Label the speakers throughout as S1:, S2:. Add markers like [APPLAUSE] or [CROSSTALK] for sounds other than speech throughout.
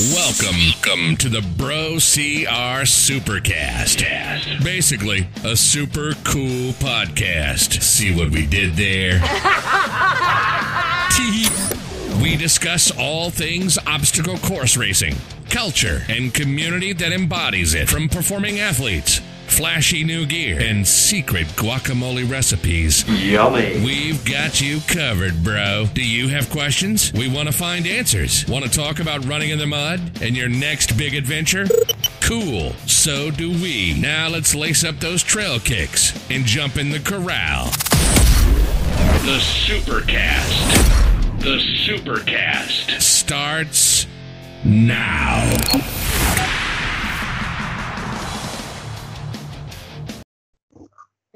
S1: Welcome, to the Bro CR Supercast. Basically, a super cool podcast. See what we did there? we discuss all things obstacle course racing, culture, and community that embodies it, from performing athletes flashy new gear, and secret guacamole recipes.
S2: Yummy.
S1: We've got you covered, bro. Do you have questions? We want to find answers. Want to talk about running in the mud and your next big adventure? Cool. So do we. Now let's lace up those trail kicks and jump in the corral. The Supercast. The Supercast starts now.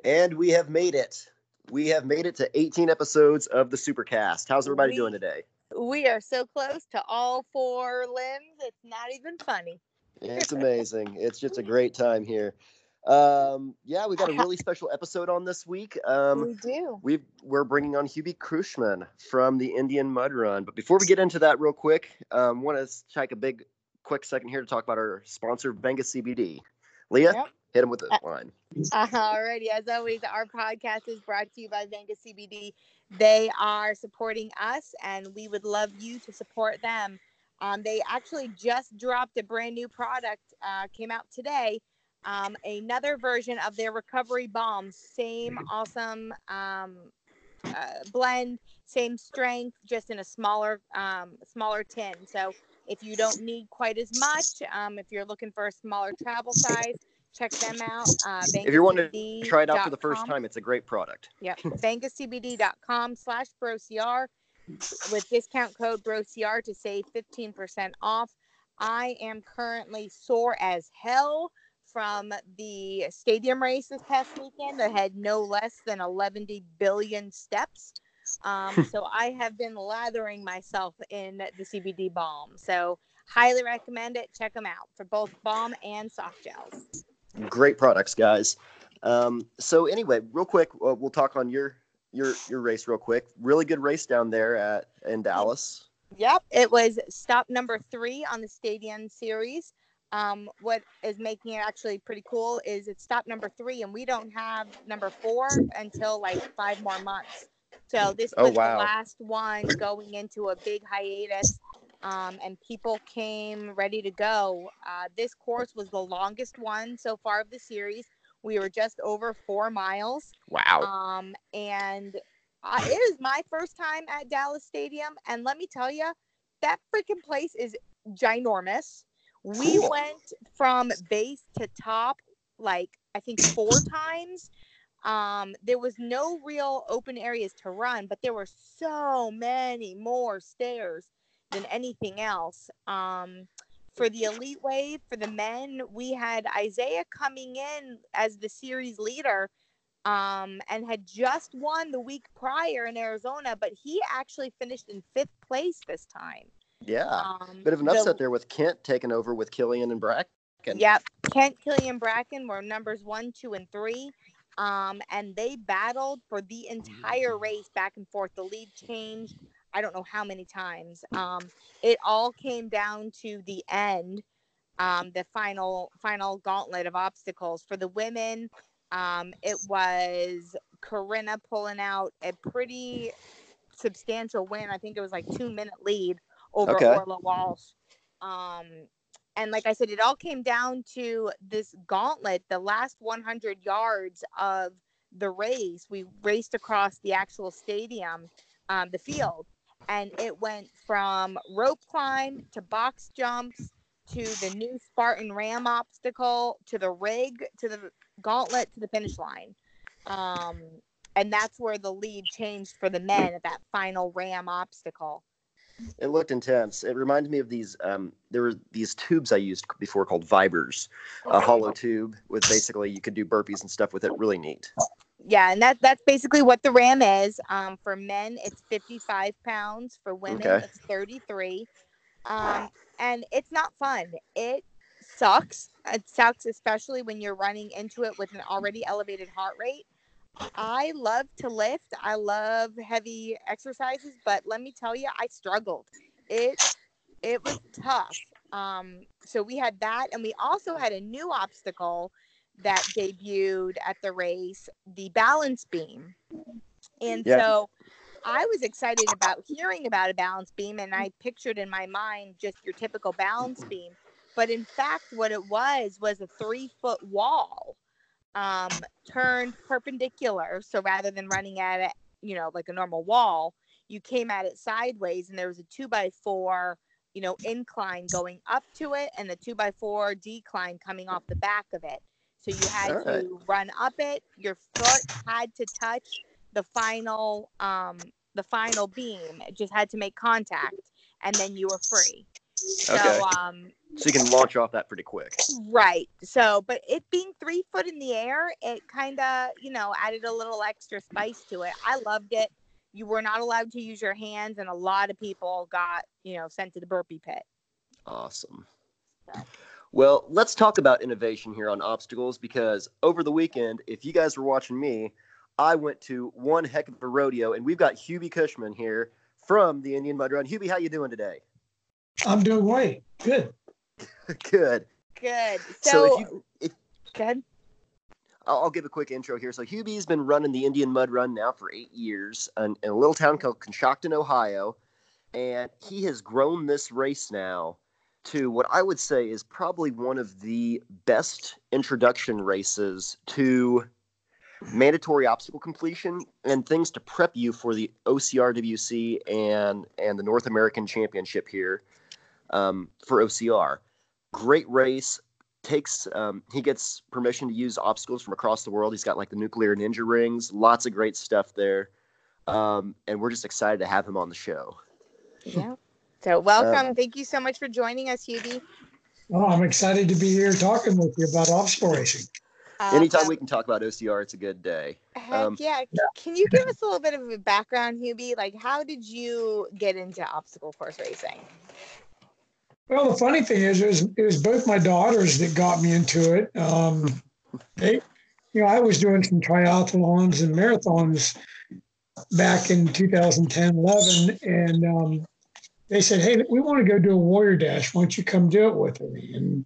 S3: And we have made it. We have made it to 18 episodes of the Supercast. How's everybody
S4: we,
S3: doing today?
S4: We are so close to all four limbs. It's not even funny.
S3: It's [LAUGHS] amazing. it's just a great time here. Um, yeah, we got a [LAUGHS] really special episode on this week. Um,
S4: we do.
S3: we we're bringing on Hubie Krushman from the Indian Mud Run. But before we get into that, real quick, um, want to take a big, quick second here to talk about our sponsor, Venga CBD. Leah,
S4: Yep.
S3: hit him with the
S4: Uh,
S3: line.
S4: Alrighty, as always, our podcast is brought to you by Venga CBD. They are supporting us, and we would love you to support them. Um, they actually just dropped a brand new product, uh, came out today. Um, another version of their recovery bombs, same awesome um, uh, blend, same strength, just in a smaller, um, smaller tin. So if you don't need quite as much, um, if you're looking for a smaller travel size, check them out. Uh,
S3: If you're wanting to try it out for the first time, it's a great product.
S4: Yep. [LAUGHS] VengaCBD.com slash BroCR with discount code BroCR to save 15% off. I am currently sore as hell from the stadium race this past weekend that had no less than 11 billion steps. Um, so [LAUGHS] I have been lathering myself in the CBD balm. So highly recommend it. Check them out for both balm and soft gels.
S3: great products guys um, so anyway real quick uh, we'll talk on your your your race real quick really good race down there at in dallas
S4: Yep, it was stop number three on the Stadium Series. Um, what is making it actually pretty cool is it's stop number three, and we don't have number four until like five more months. So this
S3: Oh,
S4: was
S3: wow.
S4: the last one going into a big hiatus, um, and people came ready to go. Uh, this course was the longest one so far of the series. We were just over four miles.
S3: wow
S4: Um, and uh, it is my first time at Dallas Stadium, and let me tell you, that freaking place is ginormous. We
S3: Cool.
S4: went from base to top like I think four times. Um, there was no real open areas to run, but there were so many more stairs than anything else. Um, for the elite wave, for the men, we had Isaiah coming in as the series leader um, and had just won the week prior in Arizona, but he actually finished in fifth place this time.
S3: yeah
S4: Um,
S3: bit of an
S4: the-
S3: upset there with kent taking over with killian and bracken
S4: Yep. Kent, Killian, Bracken were numbers one, two, and three. Um, and they battled for the entire race back and forth. The lead changed, I don't know how many times. Um, it all came down to the end, um, the final final gauntlet of obstacles. For the women, um, it was Corinna pulling out a pretty substantial win. I think it was like two minute lead over
S3: Okay.
S4: Orla Walsh. Um, and like I said, it all came down to this gauntlet, the last 100 yards of the race. We raced across the actual stadium, um, the field, and it went from rope climb to box jumps to the new Spartan Ram obstacle to the rig to the gauntlet to the finish line. Um, and that's where the lead changed for the men at that final Ram obstacle.
S3: It looked intense it reminded me of these um, there were these tubes i used before called ViPRs a hollow tube with basically you could do burpees and stuff with it really neat
S4: Yeah, and that that's basically what the ram is. Um, for men, it's 55 pounds. For women,
S3: Okay.
S4: it's 33. Um, and it's not fun. It sucks. It sucks, especially when you're running into it with an already elevated heart rate. I love to lift. I love heavy exercises, but let me tell you, I struggled. It it was tough. Um, so we had that, and we also had a new obstacle that debuted at the race, the balance beam. And
S3: Yeah.
S4: so I was excited about hearing about a balance beam, and I pictured in my mind just your typical balance beam. But in fact, what it was was a three foot wall um, turned perpendicular. So rather than running at it, you know, like a normal wall, you came at it sideways, and there was a two by four, you know, incline going up to it, and the two by four decline coming off the back of it. So you had
S3: All right.
S4: to run up it. Your foot had to touch the final, um, the final beam. It just had to make contact, and then you were free.
S3: Okay.
S4: So, um,
S3: So you can launch off that pretty quick.
S4: Right. So, but it being three foot in the air, it kind of, you know, added a little extra spice to it. I loved it. You were not allowed to use your hands, and a lot of people got, you know, sent to the burpee pit.
S3: Awesome. Well, let's talk about innovation here on obstacles because over the weekend, if you guys were watching me, I went to one heck of a rodeo, and we've got Hubie Cushman here from the Indian Mud Run. Hubie, how you doing today?
S2: I'm doing great. Good. [LAUGHS]
S3: Good.
S4: Good.
S3: So,
S4: So,
S3: if you, if
S4: good.
S3: I'll, I'll give a quick intro here. So Hubie's been running the Indian Mud Run now for eight years in, in a little town called Coshocton, Ohio, and he has grown this race now to what I would say is probably one of the best introduction races to mandatory obstacle completion and things to prep you for the OCRWC and and the North American Championship here um, for OCR. Great race. Takes um, he gets permission to use obstacles from across the world. He's got like the nuclear ninja rings, lots of great stuff there, um, and we're just excited to have him on the show.
S4: Yeah. So, welcome. Thank you so much for joining us, Hubie.
S2: Well, I'm excited to be here talking with you about obstacle racing.
S3: Anytime
S4: Awesome.
S3: we can talk about OCR, it's a good day.
S4: Heck
S3: um,
S4: yeah. Can you give us a little bit of a background, Hubie? Like, how did you get into obstacle course racing?
S2: Well, the funny thing is, it was, it was both my daughters that got me into it. Um, they, you know, I was doing some triathlons and marathons back in 2010, 11, and um, they said, "Hey, we want to go do a warrior dash. Why don't you come do it with me?" And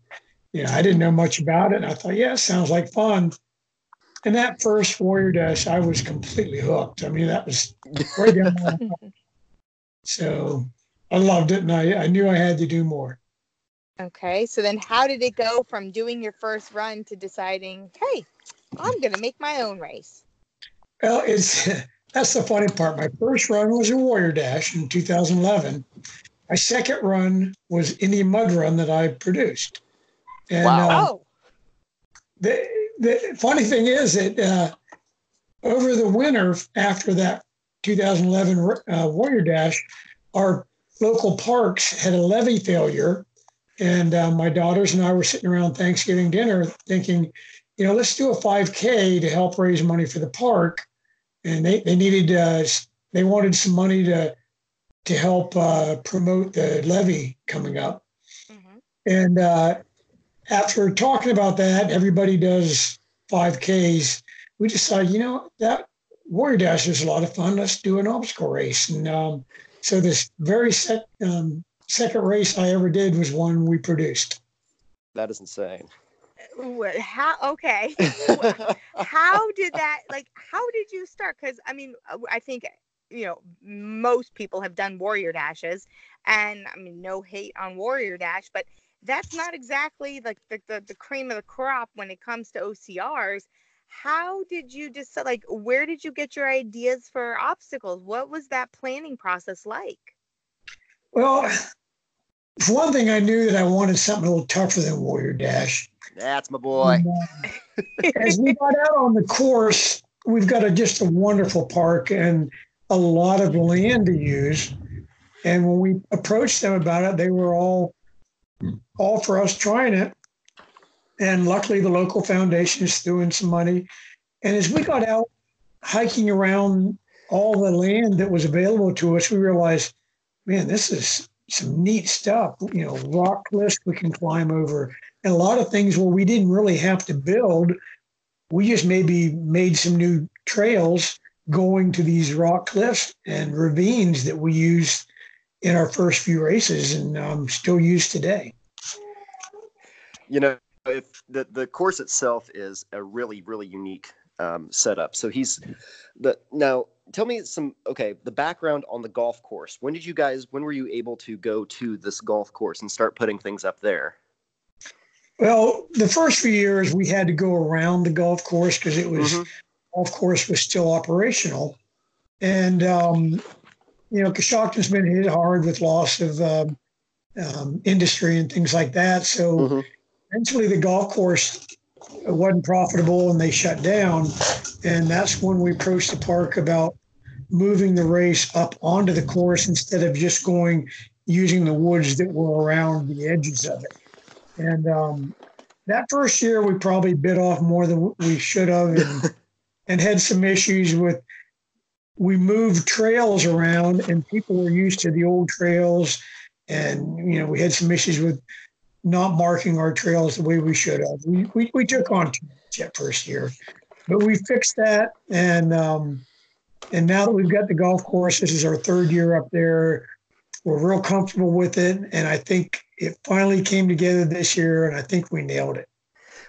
S2: you know, I didn't know much about it. And I thought, "Yeah, sounds like fun." And that first warrior dash, I was completely hooked. I mean, that was right down [LAUGHS] So I loved it, and I, I knew I had to do more.
S4: Okay, so then how did it go from doing your first run to deciding, hey, I'm going to make my own race?
S2: Well, it's [LAUGHS] that's the funny part. My first run was a Warrior Dash in 2011. My second run was Indian Mud Run that I produced. And
S3: Wow.
S2: uh,
S4: Oh,
S2: the the funny thing is that uh, over the winter after that 2011 uh, Warrior Dash, our local parks had a levee failure, and uh, my daughters and I were sitting around Thanksgiving dinner thinking, you know, let's do a 5K to help raise money for the park, and they they needed uh, they wanted some money to to help uh, promote the levy coming up.
S4: mhm.
S2: And uh, after talking about that, everybody does 5Ks. We decided, you know, that Warrior Dash is a lot of fun. Let's do an obstacle race. And um, so this very sec- um, second race I ever did was one we produced.
S3: That is insane.
S4: How? Okay. [LAUGHS] how did that, like, how did you start? Because, I mean, uh, I think, you know, most people have done warrior dashes, and I mean, no hate on warrior dash, but that's not exactly like the, the, the cream of the crop when it comes to OCRs. How did you decide like where did you get your ideas for obstacles? What was that planning process like?
S2: Well, [SIGHS] for one thing, I knew that I wanted something a little tougher than Warrior Dash.
S3: That's my boy.
S2: And, uh, as we got out on the course, we've got a, just a wonderful park and a lot of land to use. And when we approached them about it, they were all all for us trying it. And luckily, the local foundation is throwing some money. And as we got out hiking around all the land that was available to us, we realized, man, this is some neat stuff. You know, rock cliffs we can climb over, and a lot of things where we didn't really have to build. We just maybe made some new trails going to these rock cliffs and ravines that we used in our first few races and um, still use today.
S3: you know, if the the course itself is a really really unique um, setup. So he's the now. Tell me some okay. The background on the golf course. When did you guys? When were you able to go to this golf course and start putting things up there?
S2: Well, the first few years we had to go around the golf course because it was
S3: Mhm.
S2: golf course was still operational, and um, you know, Coshocton's been hit hard with loss of um, um, industry and things like that. So
S3: Mhm.
S2: Eventually, the golf course wasn't profitable, and they shut down. And that's when we approached the park about moving the race up onto the course instead of just going using the woods that were around the edges of it. And um, that first year, we probably bit off more than we should have, and, [LAUGHS] and had some issues with. We moved trails around, and people were used to the old trails, and you know we had some issues with not marking our trails the way we should have. We we, we took on too much that first year, but we fixed that, and um, and now that we've got the golf course, this is our third year up there. We're real comfortable with it, and I think it finally came together this year, and I think we nailed it.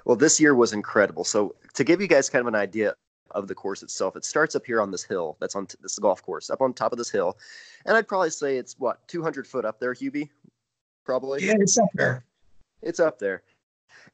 S3: Well, this year was incredible. So to give you guys kind of an idea of the course itself, it starts up here on this hill. That's on t- this golf course up on top of this hill, and I'd probably say it's what 200 foot up there, Hubie. Probably.
S2: Yeah, it's up there.
S3: It's up there.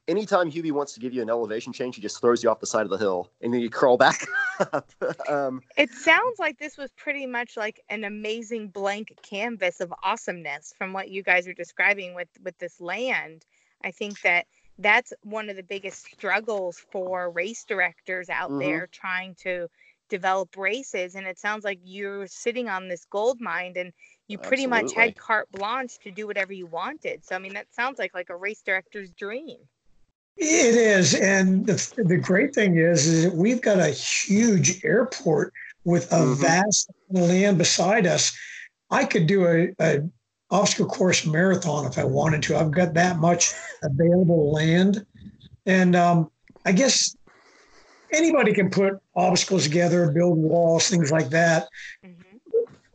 S3: Anytime Hubie wants to give you an elevation change, he just throws you off the side of the hill, and then you crawl back [LAUGHS] up. um,
S4: It sounds like this was pretty much like an amazing blank canvas of awesomeness from what you guys are describing with with this land. I think that that's one of the biggest struggles for race directors out
S3: Mhm.
S4: there trying to develop races and it sounds like you're sitting on this gold mine and you pretty much had carte blanche to do whatever you wanted. So I mean that sounds like like a race director's dream.
S2: It is, and the the great thing is, is that we've got a huge airport with a
S3: Mhm.
S2: vast land beside us. I could do a, a obstacle course marathon if I wanted to. I've got that much available land, and um, I guess anybody can put obstacles together, build walls, things like that.
S4: Mhm.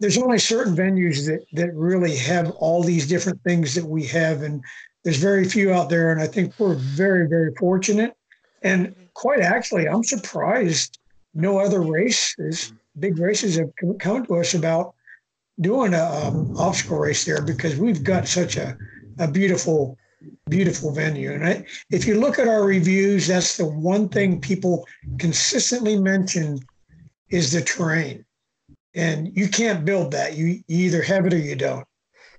S2: There's only certain venues that that really have all these different things that we have, and there's very few out there. And I think we're very, very fortunate. And quite actually, I'm surprised no other races, big races, have come- to us about doing a um, obstacle race there because we've got such a, a beautiful, beautiful venue. And I, if you look at our reviews, that's the one thing people consistently mention is the terrain. And you can't build that. You, you either have it or you don't.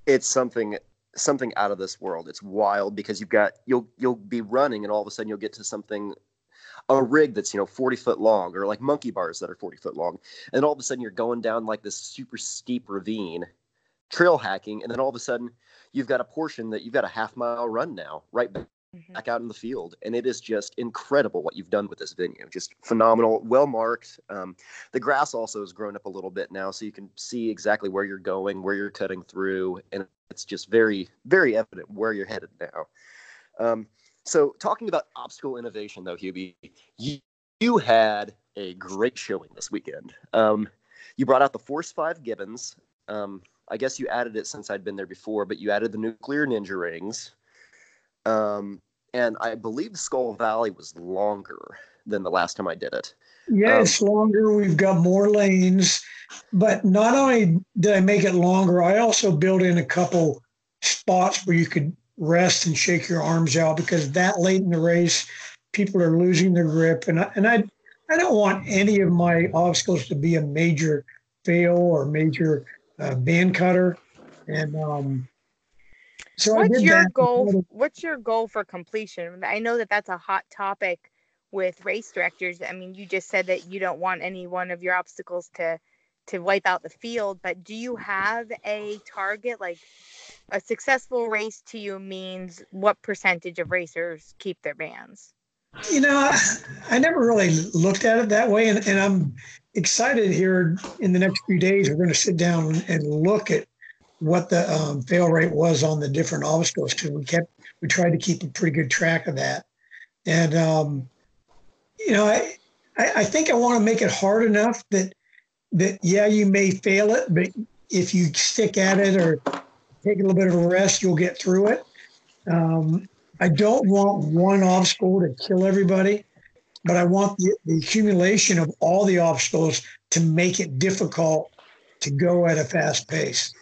S3: it's something something out of this world. It's wild because you've got you'll you'll be running and all of a sudden you'll get to something a rig that's you know 40 foot long or like monkey bars that are 40 foot long and all of a sudden you're going down like this super steep ravine trail hacking and then all of a sudden you've got a portion that you've got a half mile run now right
S4: Mhm.
S3: back out in the field and it is just incredible what you've done with this venue. Just phenomenal well marked um, the grass also has grown up a little bit now so you can see exactly where you're going where you're cutting through and it's just very very evident where you're headed now. Um, so talking about obstacle innovation though hubie you, you had a great showing this weekend. Um, you brought out the force 5 gibbons. Um, i guess you added it since i'd been there before but you added the nuclear ninja rings um, and I believe Skull Valley was longer than the last time I did it.
S2: Yeah,
S3: Um,
S2: it's longer. We've got more lanes, but not only did I make it longer, I also built in a couple spots where you could rest and shake your arms out because that late in the race, people are losing their grip, and I, and I I don't want any of my obstacles to be a major fail or major uh, band cutter, and um, so
S4: what's your goal what's your goal for completion? I know that that's a hot topic with race directors. I mean you just said that you don't want any one of your obstacles to to wipe out the field but do you have a target? Like a successful race to you means what percentage of racers keep their bands
S2: You know, I, I never really looked at it that way, and, and I'm excited here in the next few days. We're going to sit down and look at what the um, fail rate was on the different obstacles because we kept we tried to keep a pretty good track of that, and um, you know, I I, think I want to make it hard enough that that yeah, you may fail it, but if you stick at it or take a little bit of a rest, you'll get through it. Um, I don't want one obstacle to kill everybody, but I want the, the accumulation of all the obstacles to make it difficult to go at a fast pace.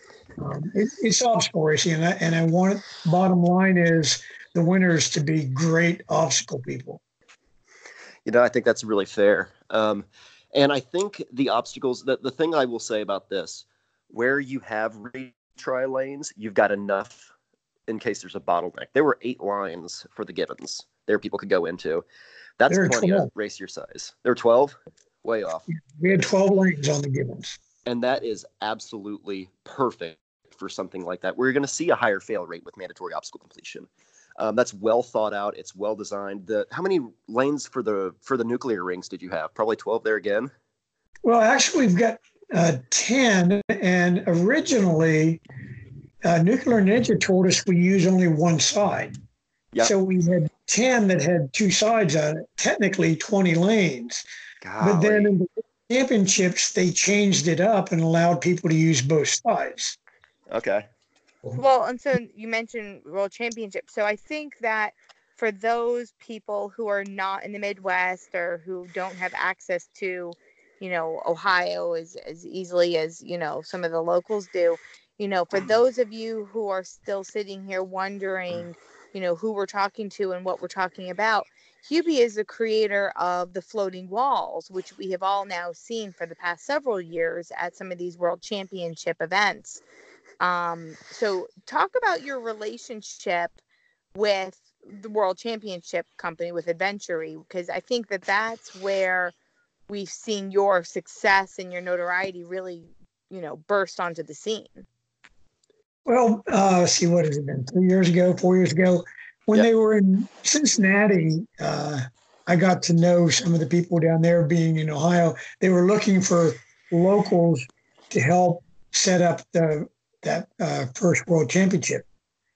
S2: Um, it, it's obstacle racing, and I, and I want bottom line is the winners to be great obstacle people.
S3: You know, I think that's really fair. Um, and I think the obstacles that the thing I will say about this, where you have retry lanes, you've got enough in case there's a bottleneck. There were eight lines for the Gibbons there people could go into. That's plenty
S2: 12.
S3: of race your size. There were 12? Way off.
S2: We had 12 lanes on the Gibbons.
S3: And that is absolutely perfect for something like that. where you're going to see a higher fail rate with mandatory obstacle completion. Um, that's well thought out. It's well designed. The how many lanes for the for the nuclear rings did you have? Probably twelve there again.
S2: Well, actually, we've got uh, 10, and originally, uh, Nuclear Ninja told us we use only one side.
S3: Yeah.
S2: So we had 10 that had two sides on it, technically 20 lanes. But then in the championships, they changed it up and allowed people to use both sides.
S3: Okay.
S4: Well, and so you mentioned World Championship. So I think that for those people who are not in the Midwest or who don't have access to, you know, Ohio as, as easily as, you know, some of the locals do, you know, for those of you who are still sitting here wondering, you know, who we're talking to and what we're talking about, Hubie is the creator of the floating walls, which we have all now seen for the past several years at some of these world championship events. Um, so talk about your relationship with the World Championship company with Adventurey, because I think that that's where we've seen your success and your notoriety really, you know, burst onto the scene.
S2: Well, uh, see, what has it been? Three years ago, four years ago, when
S3: Yeah.
S2: they were in Cincinnati, uh, I got to know some of the people down there. Being in Ohio, they were looking for locals to help set up the that uh, first World Championship.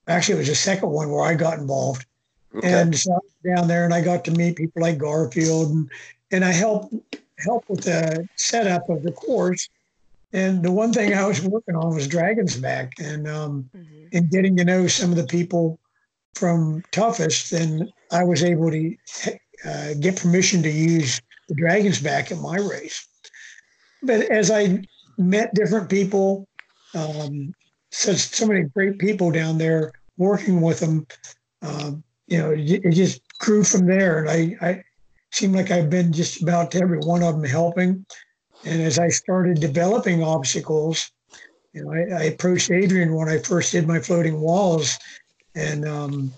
S2: Actually, it was the second one where I got involved,
S3: Okay.
S2: and so I was down there, and I got to meet people like Garfield, and and I helped help with the setup of the course. And the one thing I was working on was Dragon's Back, and um, and getting to know some of the people from Toughest, and I was able to uh, get permission to use the Dragon's Back at my race. But as I met different people, um, such so many great people down there working with them, um, you know, it, it just grew from there. And I, I seemed like I've been just about to every one of them helping. And as I started developing obstacles, you know, I, I approached Adrian when I first did my floating walls, and um,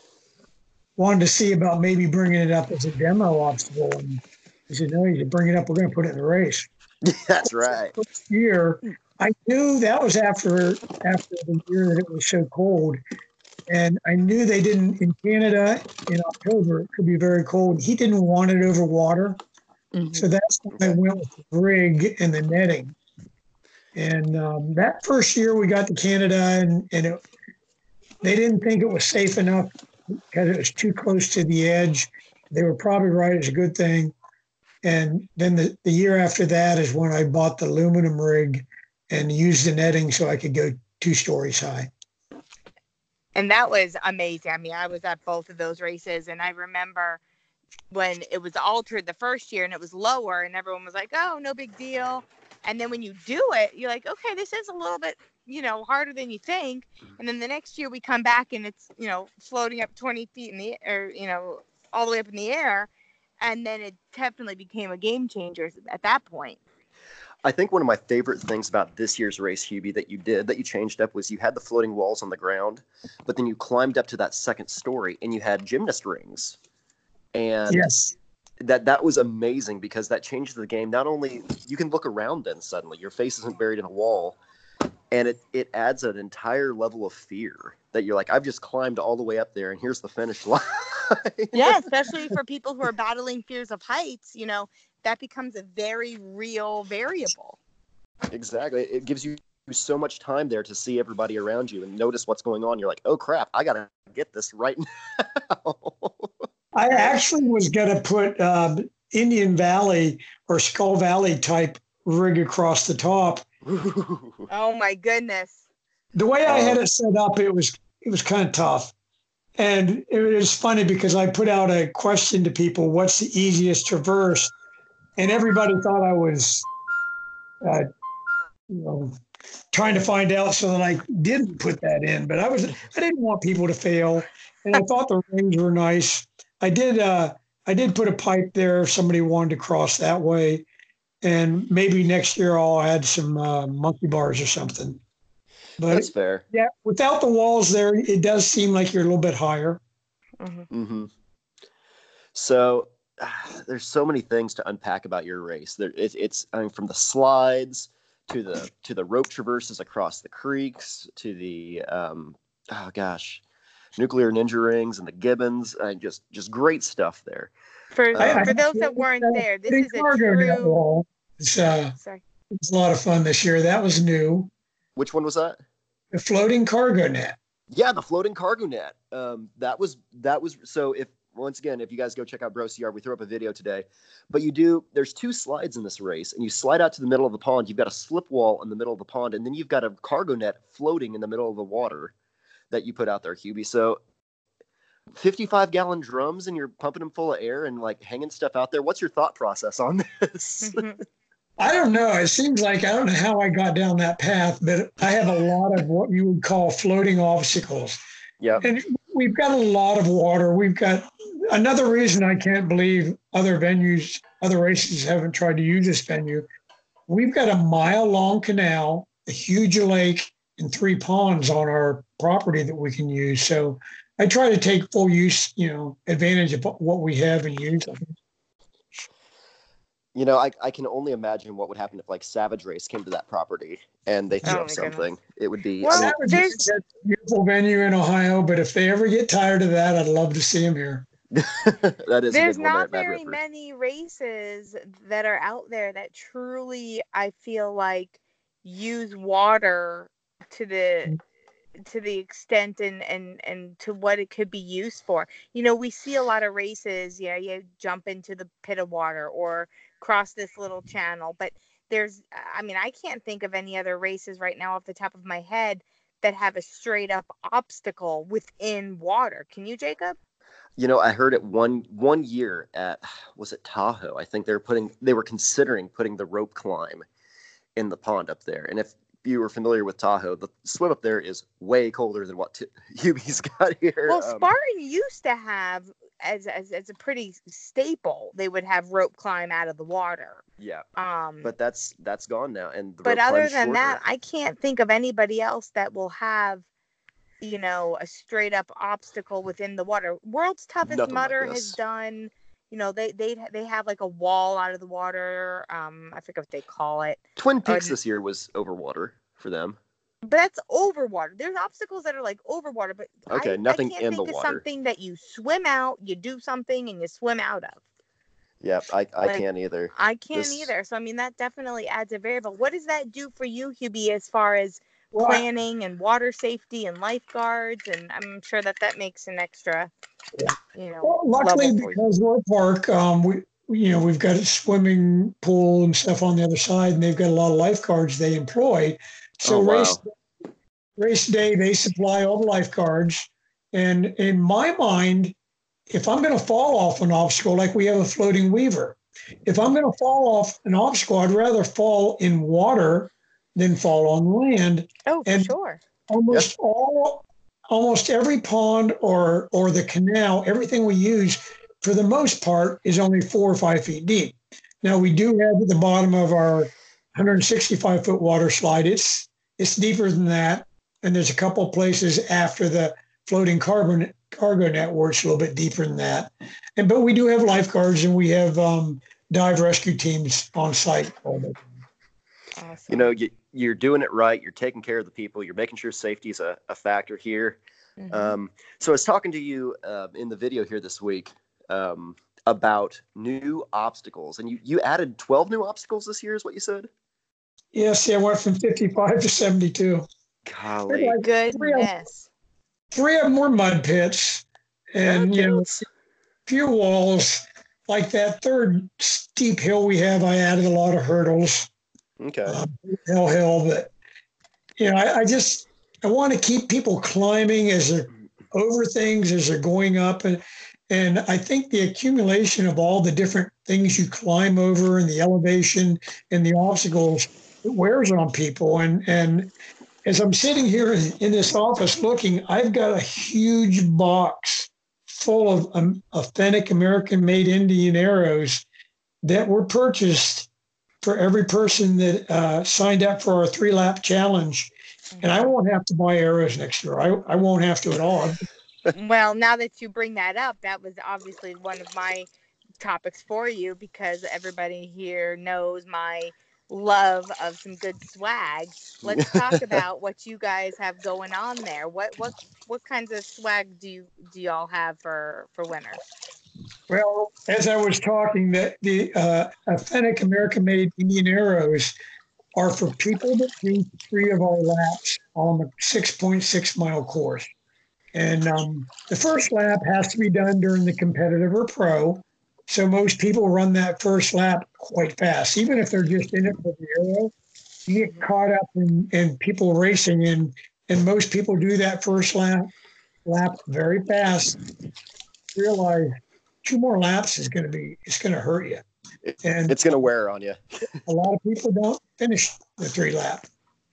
S2: wanted to see about maybe bringing it up as a demo obstacle. And he said, "No, you bring it up. We're going to put it in the race." [LAUGHS]
S3: That's right.
S2: First year, I knew that was after after the year that it was so cold, and I knew they didn't in Canada in October. It could be very cold. He didn't want it over water, so that's when I went with the rig and the netting. And um, that first year we got to Canada, and, and it, they didn't think it was safe enough because it was too close to the edge. They were probably right; it's a good thing. And then the, the year after that is when I bought the aluminum rig and use the netting so I could go two stories high.
S4: and that was amazing. I mean, I was at both of those races, and I remember when it was altered the first year and it was lower, and everyone was like, "Oh, no big deal." And then when you do it, you're like, "Okay, this is a little bit, you know, harder than you think." Mm-hmm. And then the next year we come back and it's, you know, floating up 20 feet in the or you know, all the way up in the air, and then it definitely became a game changer at that point.
S3: I think one of my favorite things about this year's race, Hubie, that you did, that you changed up, was you had the floating walls on the ground, but then you climbed up to that second story and you had gymnast rings. And
S2: Yes.
S3: that that was amazing because that changed the game. Not only you can look around then suddenly, your face isn't buried in a wall, and it it adds an entire level of fear that you're like, I've just climbed all the way up there, and here's the finish line.
S4: yeah, [LAUGHS] especially for people who are battling fears of heights, you know, that becomes a very real variable.
S3: exactly. It gives you so much time there to see everybody around you and notice what's going on. You're like, oh crap, I gotta get this right now. [LAUGHS]
S2: I actually was going to put um, Indian Valley or Skull Valley type rig across the top.
S4: Oh my goodness.
S2: The way I had it set up, it was it was kind of tough, and it was funny because I put out a question to people: "What's the easiest traverse?" And everybody thought I was, uh, you know, trying to find out so that I didn't put that in. But I was I didn't want people to fail, and I thought the rings were nice. I did uh, I did put a pipe there if somebody wanted to cross that way, and maybe next year I'll add some uh, monkey bars or something. But
S3: That's fair.
S2: yeah, without the walls there, it does seem like you're a little bit higher.
S4: Mhm.
S3: hmm So [SIGHS] there's so many things to unpack about your race. There, it, it's I mean, from the slides to the [LAUGHS] to the rope traverses across the creeks to the um, oh gosh, nuclear ninja rings and the gibbons. And just just great stuff there.
S4: For
S3: I- I
S4: for those that weren't there, this is a true.
S2: It's, uh,
S4: Sorry.
S2: it's a lot of fun this year. That was new.
S3: Which one was that?
S2: The floating cargo net.
S3: Yeah, the floating cargo net. Um, that was that was so. If once again, if you guys go check out Bro CR, we threw up a video today. But you do. There's two slides in this race, and you slide out to the middle of the pond. You've got a slip wall in the middle of the pond, and then you've got a cargo net floating in the middle of the water that you put out there, Hubie. So. 55 gallon drums and you're pumping them full of air and like hanging stuff out there. What's your thought process on this? [LAUGHS] [LAUGHS]
S2: I don't know. It seems like I don't know how I got down that path, but I have a lot of what you would call floating obstacles.
S3: yeah.
S2: And we've got a lot of water. We've got another reason I can't believe other venues, other races haven't tried to use this venue. We've got a mile long canal, a huge lake, and three ponds on our property that we can use. So I try to take full use, you know, advantage of what we have and use.
S3: You know, I, I can only imagine what would happen if like Savage Race came to that property and they
S4: Oh
S3: threw
S4: my
S3: up something. It would be. I
S4: Well,
S3: mean,
S2: Savage
S4: there's-
S2: is a beautiful venue in Ohio, but if they ever get tired of that, I'd love to see them here. [LAUGHS]
S3: that is
S4: There's
S3: a good
S4: not
S3: at
S4: very
S3: River.
S4: many races that are out there that truly I feel like use water to the mm. to the extent and and and to what it could be used for. You know, we see a lot of races, yeah, you jump into the pit of water or cross this little channel, but there's I mean, I can't think of any other races right now off the top of my head that have a straight up obstacle within water. Can you, Jacob?
S3: You know, I heard it one one year at [SIGHS] was it Tahoe? I think they were putting they were considering putting the rope climb in the pond up there. And if you were familiar with Tahoe, the swim up there is way colder than what [LAUGHS] t- Hubie's got here.
S4: Well,
S3: Um,
S4: Spartan used to have as, as as a pretty staple. They would have rope climb out of the water.
S3: yeah,
S4: Um,
S3: but that's that's gone now. And the
S4: but other than that. I can't think of anybody else that will have, you know, a straight up obstacle within the water. World's Toughest
S3: Nothing like
S4: has done. You know, they they they have like a wall out of the water. Um, I forget what they call it.
S3: Twin Peaks this year was over water for them.
S4: But that's over water. There's obstacles that are like over water, but
S3: Okay,
S4: I,
S3: nothing
S4: I can't
S3: in
S4: think
S3: the
S4: of
S3: water.
S4: something that you swim out, you do something, and you swim out of.
S3: Yeah, I, I
S4: Like,
S3: can't either.
S4: I can't
S3: This-
S4: either. So I mean that definitely adds a variable. What does that do for you, Hubie, as far as
S2: Well,
S4: planning and water safety and lifeguards? And I'm sure that that makes an extra, you know,
S2: Well, luckily,
S4: level
S2: because we're a park, um, we, we- you know, we've got a swimming pool and stuff on the other side, and they've got a lot of lifeguards they employ. So
S3: Oh, wow.
S2: race race day, they supply all the lifeguards. And in my mind, if I'm going to fall off an obstacle, like we have a floating weaver, if I'm going to fall off an obstacle, I'd rather fall in water than fall on land.
S4: Oh, for
S2: and-
S4: sure.
S2: almost all almost every pond or or the canal everything we use for the most part is only four or five feet deep. Now we do have at the bottom of our 165 foot water slide. It's it's deeper than that. And there's a couple places after the floating carbon cargo net where it's a little bit deeper than that. And but we do have lifeguards and we have um, dive rescue teams on site
S4: Awesome.
S3: You know, you, you're doing it right. You're taking care of the people. You're making sure safety is a, a factor here.
S4: Mhm.
S3: Um, so I was talking to you uh, in the video here this week um, about new obstacles, and you you added 12 new obstacles this year, is what you said?
S2: yes yeah, I went from 55 to 72
S3: Golly,
S2: Like,
S4: Goodness.
S2: three of them were mud pits and
S3: That
S2: you know
S3: counts.
S2: few walls like that third steep hill we have i added a lot of hurdles
S3: okay,
S2: uh, hill hill but you know I, I just i want to keep people climbing as they're over things as they're going up. And, and I think the accumulation of all the different things you climb over and the elevation and the obstacles it wears on people. And, and as I'm sitting here in, this office looking, I've got a huge box full of um, authentic American made Indian arrows that were purchased for every person that uh, signed up for our three lap challenge. And I won't have to buy arrows next year. I, I won't have to at all.
S4: well, now that you bring that up, that was obviously one of my topics for you because everybody here knows my love of some good swag. Let's [LAUGHS] talk about what you guys have going on there. What what what kinds of swag do you do y'all have for for winter?
S2: Well, as I was talking, that the uh, authentic American-made Indian arrows are for people that do three of our laps on the 6.6 mile course. And um, the first lap has to be done during the competitive or pro. So most people run that first lap quite fast, even if they're just in it for the arrow. You get caught up in, in people racing, and and most people do that first lap lap very fast. Realize two more laps is going to be it's going to hurt you,
S3: and it's going to wear on you.
S2: a lot of people don't finish the three lap.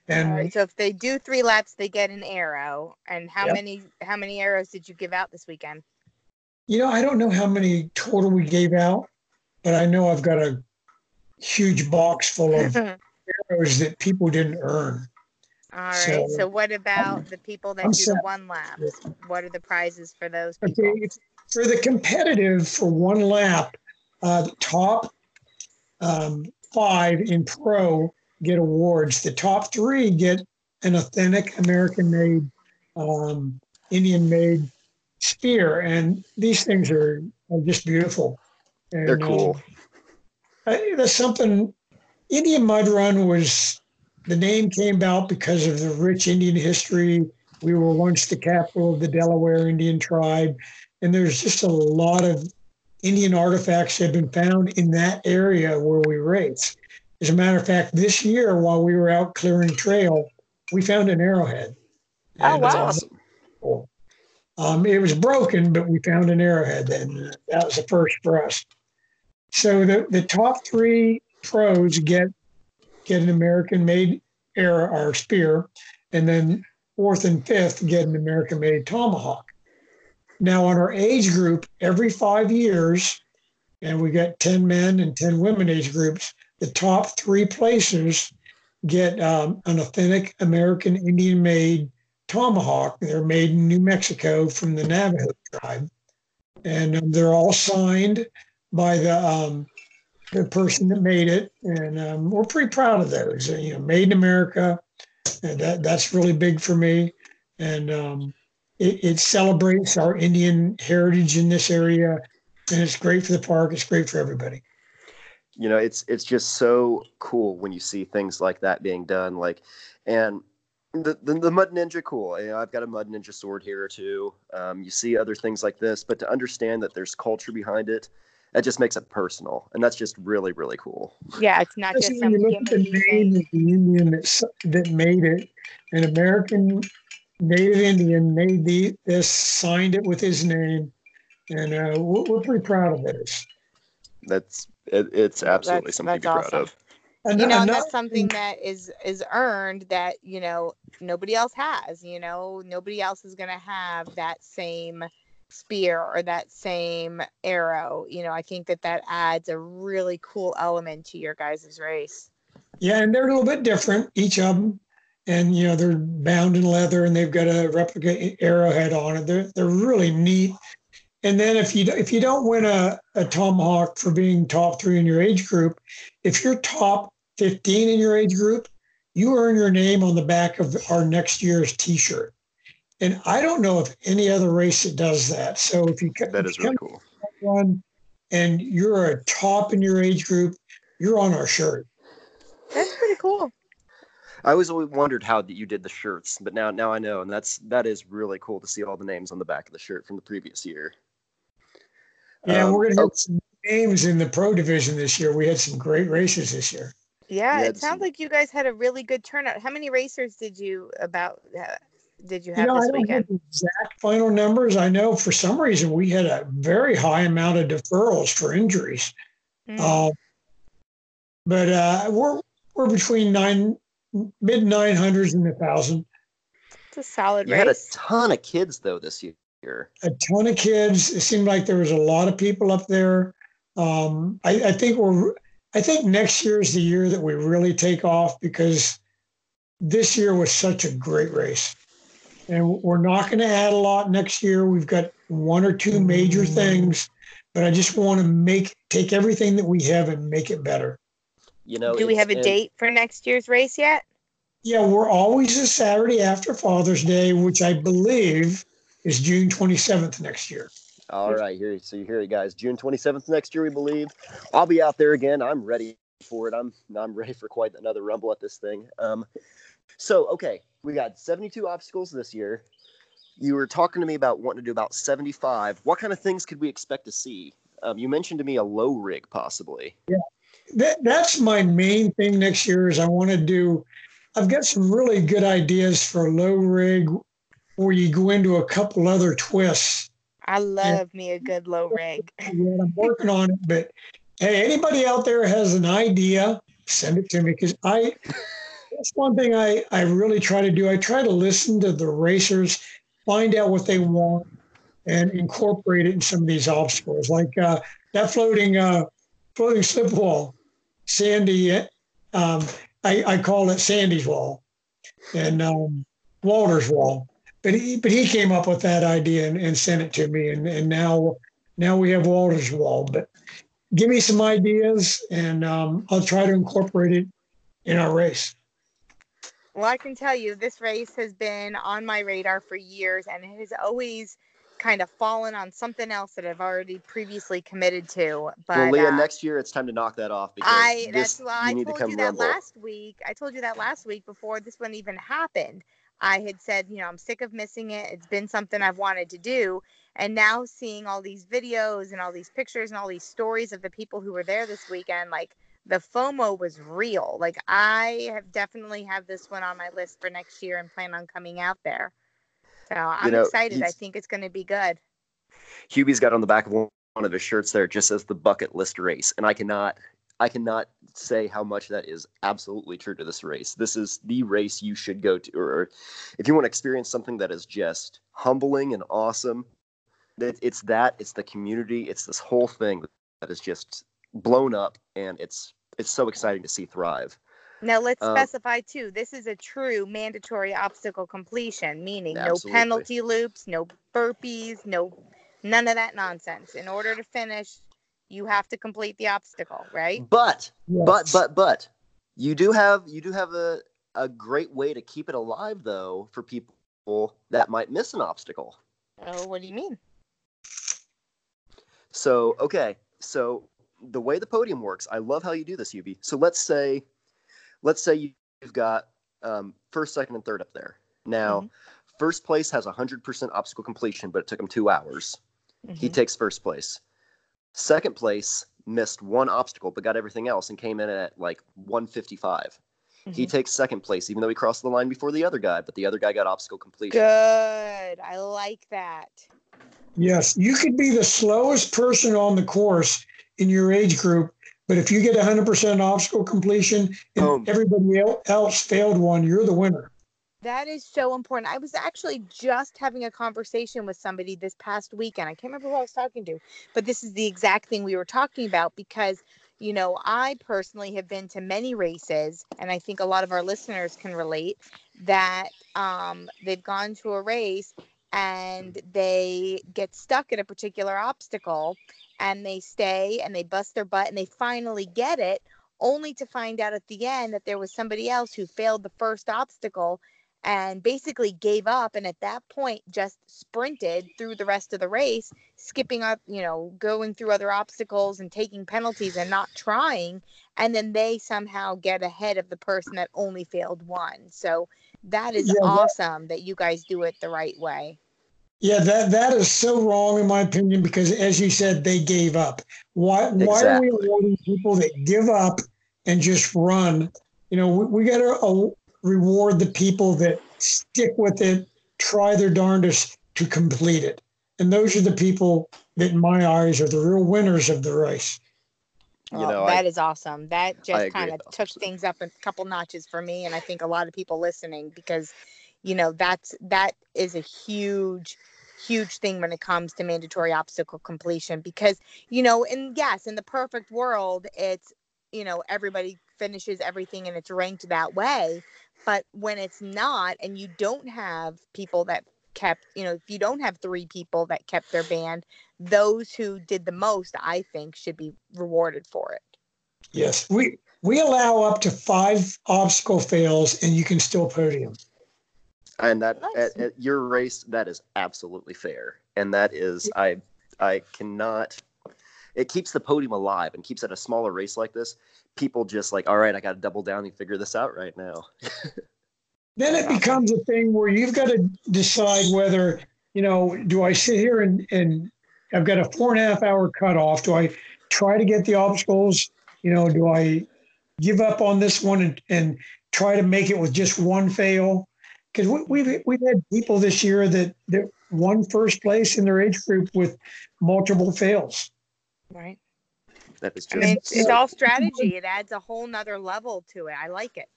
S2: And
S4: right, so if they do three laps, they get an arrow. And how yep. many how many arrows did you give out this weekend?
S2: You know, I don't know how many total we gave out, but I know I've got a huge box full of [LAUGHS] arrows that people didn't earn.
S4: All right. So, so what about the people that I'm do sad. the one lap? What are the prizes for those people? Okay.
S2: For the competitive for one lap, uh, the top um, five in pro get awards. The top three get an authentic American made, um, Indian made spear, and these things are, are just beautiful. And,
S3: They're cool.
S2: Uh, that's something. Indian Mud Run was the name came about because of the rich Indian history. We were once the capital of the Delaware Indian tribe, and there's just a lot of Indian artifacts that have been found in that area where we race. As a matter of fact, this year while we were out clearing trail, we found an arrowhead.
S4: Oh, wow. Awesome.
S2: Um, it was broken, but we found an arrowhead, and that was the first for us. So the, the top three pros get get an American made arrow or spear, and then fourth and fifth get an American made tomahawk. Now, on our age group, every five years, and we got 10 men and 10 women age groups, the top three places get um, an authentic American Indian made tomahawk. They're made in New Mexico from the Navajo tribe, and um, they're all signed by the um, the person that made it, and um, we're pretty proud of those. You know, made in America, and that that's really big for me, and um, it, it celebrates our Indian heritage in this area, and it's great for the park. It's great for everybody
S3: you know it's it's just so cool when you see things like that being done like and the, the, the, mud ninja cool you know, i've got a mud ninja sword here too um, you see other things like this but to understand that there's culture behind it that just makes it personal and that's just really really cool
S4: yeah it's not just some
S2: you look at the name of the indian that, that made it an american native indian made the, this signed it with his name and uh, we're, we're, pretty proud of it
S3: that's it, it's absolutely that's, something that's to be awesome. proud of
S4: and, you know, and that's something that is is earned that you know nobody else has. You know, nobody else is going to have that same spear or that same arrow. You know, I think that that adds a really cool element to your guys' race.
S2: Yeah, and they're a little bit different, each of them. And you know, they're bound in leather, and they've got a replica arrowhead on it. They're they're really neat. And then if you if you don't win a, a tomahawk for being top three in your age group, if you're top 15 in your age group, you earn your name on the back of our next year's T-shirt. And I don't know if any other race that does that. So if you
S3: that is really cool.
S2: One and you're a top in your age group, you're on our shirt.
S4: That's pretty cool.
S3: I always always wondered how you did the shirts, but now now I know, and that's that is really cool to see all the names on the back of the shirt from the previous year.
S2: Yeah, um, we're gonna oh, get some names in the pro division this year. We had some great races this year.
S4: Yeah, it sounds like you guys had a really good turnout. How many racers did you about uh, did you
S2: You
S4: have
S2: know, I
S4: this
S2: don't
S4: weekend?
S2: have the exact final numbers. I know for some reason we had a very high amount of deferrals for injuries.
S4: Mm.
S2: Uh, but uh, we're we're between nine mid nine hundreds and a thousand.
S4: it's a solid
S3: You had a ton of kids though this year.
S2: A ton of kids. It seemed like there was a lot of people up there. Um, I, I think we're. I think next year is the year that we really take off because this year was such a great race, and we're not going to add a lot next year. We've got one or two major things, but I just want to make take everything that we have and make it better.
S3: You know,
S4: Do we have a
S3: and-
S4: date for next year's race yet?
S2: Yeah, we're always a Saturday after Father's Day, which I believe is June 27th next year.
S3: All right, here. So you hear it, guys. June 27th next year, we believe. I'll be out there again. I'm ready for it. I'm I'm ready for quite another rumble at this thing. Um, so okay, we got 72 obstacles this year. You were talking to me about wanting to do about 75. What kind of things could we expect to see? Um, you mentioned to me a low rig, possibly.
S2: That, that's my main thing next year is I want to do, I've got some really good ideas for a low rig where you go into a couple other twists.
S4: I love me a good low rig. [LAUGHS]
S2: I'm working on it, but hey, anybody out there has an idea, send it to me because I, that's one thing I, I really try to do. I try to listen to the racers, find out what they want, and incorporate it in some of these obstacles. Like uh, that floating uh, floating slip wall, Sandy. Um, I, I call it Sandy's wall, and um, Walter's wall. But he but he came up with that idea and, and sent it to me, and, and now now we have Walter's wall. But give me some ideas, and um, I'll try to incorporate it in our race.
S4: Well, I can tell you this race has been on my radar for years and it has always kind of fallen on something else that I've already previously committed to. But
S3: well, Leah,
S4: uh,
S3: next year it's time to knock that off because
S4: I
S3: this,
S4: that's why I
S3: need to
S4: told you that
S3: rumble.
S4: last week. I told you that last week before this one even happened. I had said, you know, I'm sick of missing it. It's been something I've wanted to do. And now seeing all these videos and all these pictures and all these stories of the people who were there this weekend, like the FOMO was real. Like I have definitely have this one on my list for next year and plan on coming out there. So I'm
S3: know,
S4: excited. I think it's going to be good.
S3: Hubie's got on the back of one one of his shirts there just says the bucket list race, and I cannot, I cannot say how much that is absolutely true to this race. This is the race you should go to, or if you want to experience something that is just humbling and awesome, that it's that, it's the community, it's this whole thing that is just blown up, and it's it's so exciting to see thrive.
S4: Now let's
S3: Um,
S4: specify too. This is a true mandatory obstacle completion, meaning
S3: Absolutely.
S4: no penalty loops, no burpees, no none of that nonsense. In order to finish, you have to complete the obstacle, right?
S3: But
S2: Yes.
S3: but but but you do have you do have a a great way to keep it alive though for people that might miss an obstacle.
S4: Oh, what do you mean?
S3: So okay, so the way the podium works, I love how you do this, Hubie. So let's say, let's say you've got um, first, second, and third up there. Now,
S4: Mhm.
S3: first place has 100% obstacle completion, but it took him two hours. He
S4: Mhm.
S3: takes first place. Second place missed one obstacle, but got everything else and came in at like 155. He
S4: Mhm.
S3: takes second place, even though he crossed the line before the other guy, but the other guy got obstacle completion.
S4: Good. I like that.
S2: Yes, you could be the slowest person on the course in your age group, but if you get 100% obstacle completion and
S3: Boom.
S2: everybody else failed one, you're the winner.
S4: That is so important. I was actually just having a conversation with somebody this past weekend. I can't remember who I was talking to, but this is the exact thing we were talking about because, you know, I personally have been to many races, and I think a lot of our listeners can relate that um, they've gone to a race Mm-hmm. and they get stuck at a particular obstacle and they stay and they bust their butt and they finally get it only to find out at the end that there was somebody else who failed the first obstacle and basically gave up and at that point just sprinted through the rest of the race skipping up you know going through other obstacles and taking penalties and not trying and then they somehow get ahead of the person that only failed one. So that is
S2: Yeah,
S4: awesome that you guys do it the right way
S2: Yeah, that that is so wrong in my opinion because, as you said, they gave up. Why why are we
S3: Exactly.
S2: awarding people that give up and just run? You know, we, we got to uh, reward the people that stick with it, try their darndest to complete it. And those are the people that, in my eyes, are the real winners of the race.
S3: You
S4: Well,
S3: know,
S4: that
S3: I-
S4: is awesome. That just kind of took things up a couple notches for me, and I think a lot of people listening because, you know, that's that is a huge, huge thing when it comes to mandatory obstacle completion. Because you know, and yes, in the perfect world, it's you know everybody finishes everything and it's ranked that way. But when it's not, and you don't have people that kept, you know, if you don't have three people that kept their band, those who did the most, I think, should be rewarded for it.
S2: Yes, we we allow up to five obstacle fails, and you can still podium.
S3: And that
S4: Nice.
S3: at, at your race that is absolutely fair and that is i i cannot it keeps the podium alive and keeps at a smaller race like this people just like all right i got to double down and figure this out right now [LAUGHS]
S2: Then it becomes a thing where you've got to decide whether you know, do I sit here and and I've got a four and a half hour cutoff? Do I try to get the obstacles? You know, do I give up on this one and, and try to make it with just one fail? Because we, we've we've had people this year that that won first place in their age group with multiple fails.
S4: Right.
S3: that is
S4: I mean, it's, it's all strategy. It adds a whole nother level to it. I like it.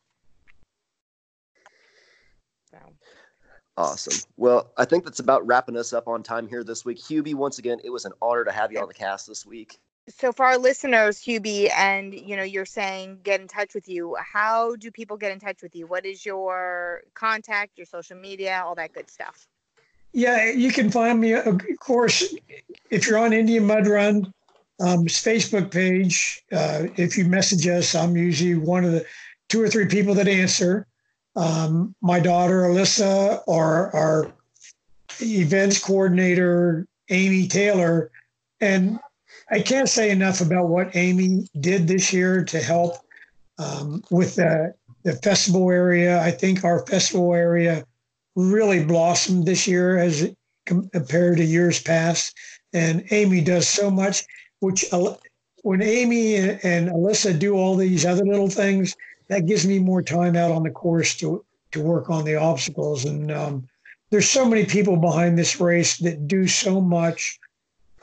S4: So,
S3: awesome well i think that's about wrapping us up on time here this week hubie once again it was an honor to have you on the cast this week
S4: so for our listeners, Hubie, and you know, you're saying get in touch with you. How do people get in touch with you? What is your contact, your social media, all that good stuff?
S2: Yeah, you can find me, of course, if you're on Indian Mud Run, um, Facebook page. Uh, if you message us, I'm usually one of the two or three people that answer. Um, my daughter, Alyssa, or our events coordinator, Amy Taylor. And I can't say enough about what Amy did this year to help um, with the, the festival area. I think our festival area really blossomed this year as compared to years past. And Amy does so much, which when Amy and Alyssa do all these other little things, that gives me more time out on the course to to work on the obstacles. And um, there's so many people behind this race that do so much.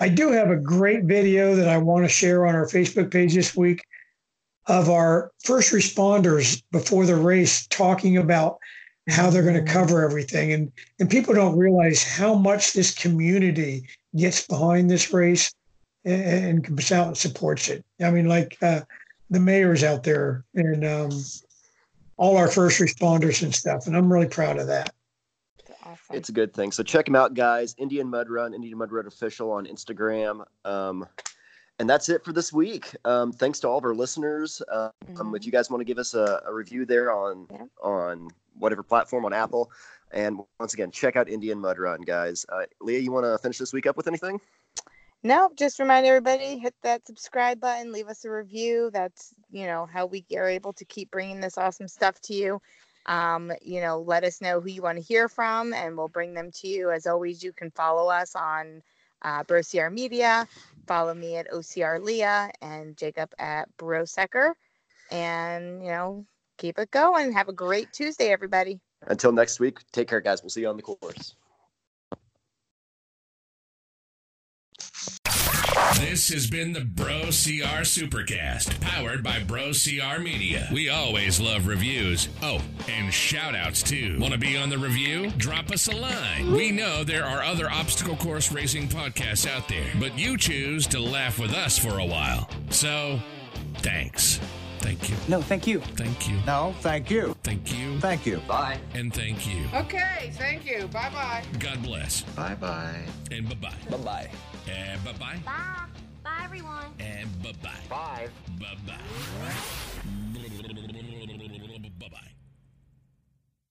S2: I do have a great video that I want to share on our Facebook page this week of our first responders before the race talking about how they're going to cover everything. And and people don't realize how much this community gets behind this race and, and comes out and supports it. I mean like uh, the mayor's out there and um, all our first responders and stuff and i'm really proud of that
S3: It's a good thing so check them out guys indian mud run indian mud run official on instagram um, and that's it for this week um, thanks to all of our listeners um,
S4: Mhm.
S3: if you guys want to give us a, a review there on
S4: Yeah.
S3: on whatever platform on apple and once again check out indian mud run guys uh, leah you want to finish this week up with anything
S4: No, just remind everybody hit that subscribe button, leave us a review. That's you know how we are able to keep bringing this awesome stuff to you. Um, you know, let us know who you want to hear from, and we'll bring them to you. As always, you can follow us on uh, BroCR Media. Follow me at OCR Leah and Jacob at Brosecker, and you know, keep it going. Have a great Tuesday, everybody.
S3: until next week take care guys we'll see you on the course
S1: This has been the Bro CR Supercast, powered by Bro CR Media. We always love reviews. Oh, and shout outs too. Want to be on the review? Drop us a line. We know there are other obstacle course racing podcasts out there, but you choose to laugh with us for a while. So, thanks. Thank you.
S5: No, thank you.
S1: Thank you.
S5: No, thank you.
S1: Thank you.
S5: Thank you.
S3: bye
S1: And thank you.
S6: Okay, thank you. Bye bye.
S1: God bless.
S3: bye bye
S1: And bye bye.
S5: Bye bye.
S1: And bye bye.
S7: Bye. Bye, everyone.
S1: And bye bye.
S3: bye
S1: Bye bye. Bye bye.